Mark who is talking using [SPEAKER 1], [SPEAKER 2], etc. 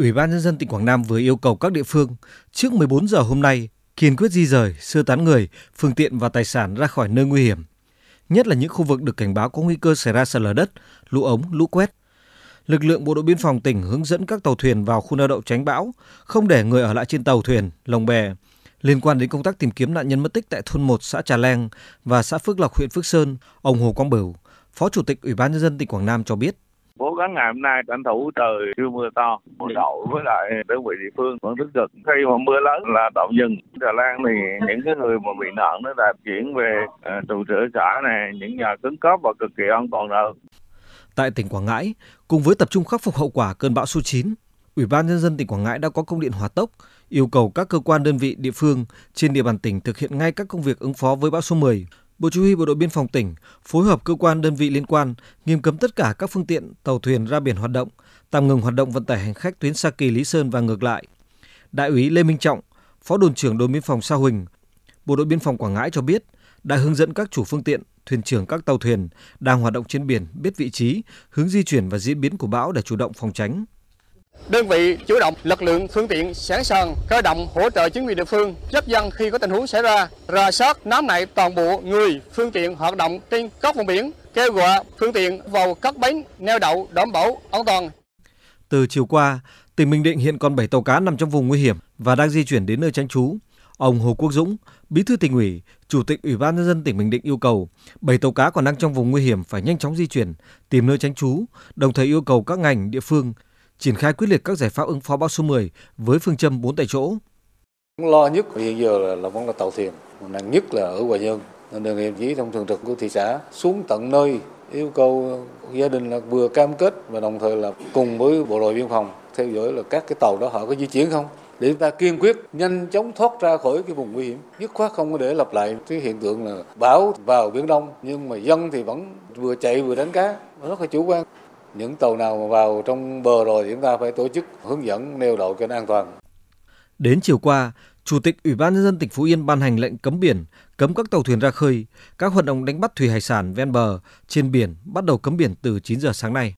[SPEAKER 1] Ủy ban nhân dân tỉnh Quảng Nam vừa yêu cầu các địa phương trước 14 giờ hôm nay kiên quyết di rời, sơ tán người, phương tiện và tài sản ra khỏi nơi nguy hiểm, nhất là những khu vực được cảnh báo có nguy cơ xảy ra sạt lở đất, lũ ống, lũ quét. Lực lượng bộ đội biên phòng tỉnh hướng dẫn các tàu thuyền vào khu neo đậu tránh bão, không để người ở lại trên tàu thuyền, lồng bè. Liên quan đến công tác tìm kiếm nạn nhân mất tích tại thôn 1 xã Trà Leng và xã Phước Lộc huyện Phước Sơn, ông Hồ Quang Bửu, Phó Chủ tịch Ủy ban nhân dân tỉnh Quảng Nam cho biết
[SPEAKER 2] cố gắng ngày hôm nay tranh thủ trời chưa mưa to bộ đội với lại đơn vị địa phương vẫn tích cực khi mà mưa lớn là tạm dừng. Đà Lan thì những cái người mà bị nạn nó đã chuyển về uh, trụ sở xã này những nhà cứng cấp và cực kỳ an toàn rồi.
[SPEAKER 1] Tại tỉnh Quảng Ngãi cùng với tập trung khắc phục hậu quả cơn bão số 9 Ủy ban nhân dân tỉnh Quảng Ngãi đã có công điện hỏa tốc yêu cầu các cơ quan đơn vị địa phương trên địa bàn tỉnh thực hiện ngay các công việc ứng phó với bão số 10 Bộ Chỉ huy Bộ đội Biên phòng tỉnh phối hợp cơ quan đơn vị liên quan nghiêm cấm tất cả các phương tiện tàu thuyền ra biển hoạt động, tạm ngừng hoạt động vận tải hành khách tuyến Sa Kỳ Lý Sơn và ngược lại. Đại úy Lê Minh Trọng, Phó đồn trưởng đồn biên phòng Sa Huỳnh, Bộ đội Biên phòng Quảng Ngãi cho biết đã hướng dẫn các chủ phương tiện, thuyền trưởng các tàu thuyền đang hoạt động trên biển biết vị trí, hướng di chuyển và diễn biến của bão để chủ động phòng tránh.
[SPEAKER 3] Đơn vị chủ động lực lượng phương tiện sẵn sàng cơ động hỗ trợ chính quyền địa phương giúp dân khi có tình huống xảy ra, rà soát nắm lại toàn bộ người, phương tiện hoạt động trên các vùng biển, kêu gọi phương tiện vào các bến neo đậu đảm bảo an toàn.
[SPEAKER 1] Từ chiều qua, tỉnh Bình Định hiện còn 7 tàu cá nằm trong vùng nguy hiểm và đang di chuyển đến nơi tránh trú. Ông Hồ Quốc Dũng, Bí thư tỉnh ủy, Chủ tịch Ủy ban nhân dân tỉnh Bình Định yêu cầu 7 tàu cá còn đang trong vùng nguy hiểm phải nhanh chóng di chuyển, tìm nơi tránh trú, đồng thời yêu cầu các ngành địa phương triển khai quyết liệt các giải pháp ứng phó bão số 10 với phương châm 4 tại chỗ.
[SPEAKER 4] Lo nhất hiện giờ là, là vẫn là tàu thuyền, nặng nhất là ở Hòa Nhơn. Nên đề nghị chỉ trong thường trực của thị xã xuống tận nơi yêu cầu gia đình là vừa cam kết và đồng thời là cùng với bộ đội biên phòng theo dõi là các cái tàu đó họ có di chuyển không để chúng ta kiên quyết nhanh chóng thoát ra khỏi cái vùng nguy hiểm dứt khoát không có để lặp lại cái hiện tượng là bão vào biển đông nhưng mà dân thì vẫn vừa chạy vừa đánh cá rất là chủ quan những tàu nào mà vào trong bờ rồi thì chúng ta phải tổ chức hướng dẫn neo đậu cho nó an toàn.
[SPEAKER 1] Đến chiều qua, Chủ tịch Ủy ban nhân dân tỉnh Phú Yên ban hành lệnh cấm biển, cấm các tàu thuyền ra khơi, các hoạt động đánh bắt thủy hải sản ven bờ, trên biển bắt đầu cấm biển từ 9 giờ sáng nay.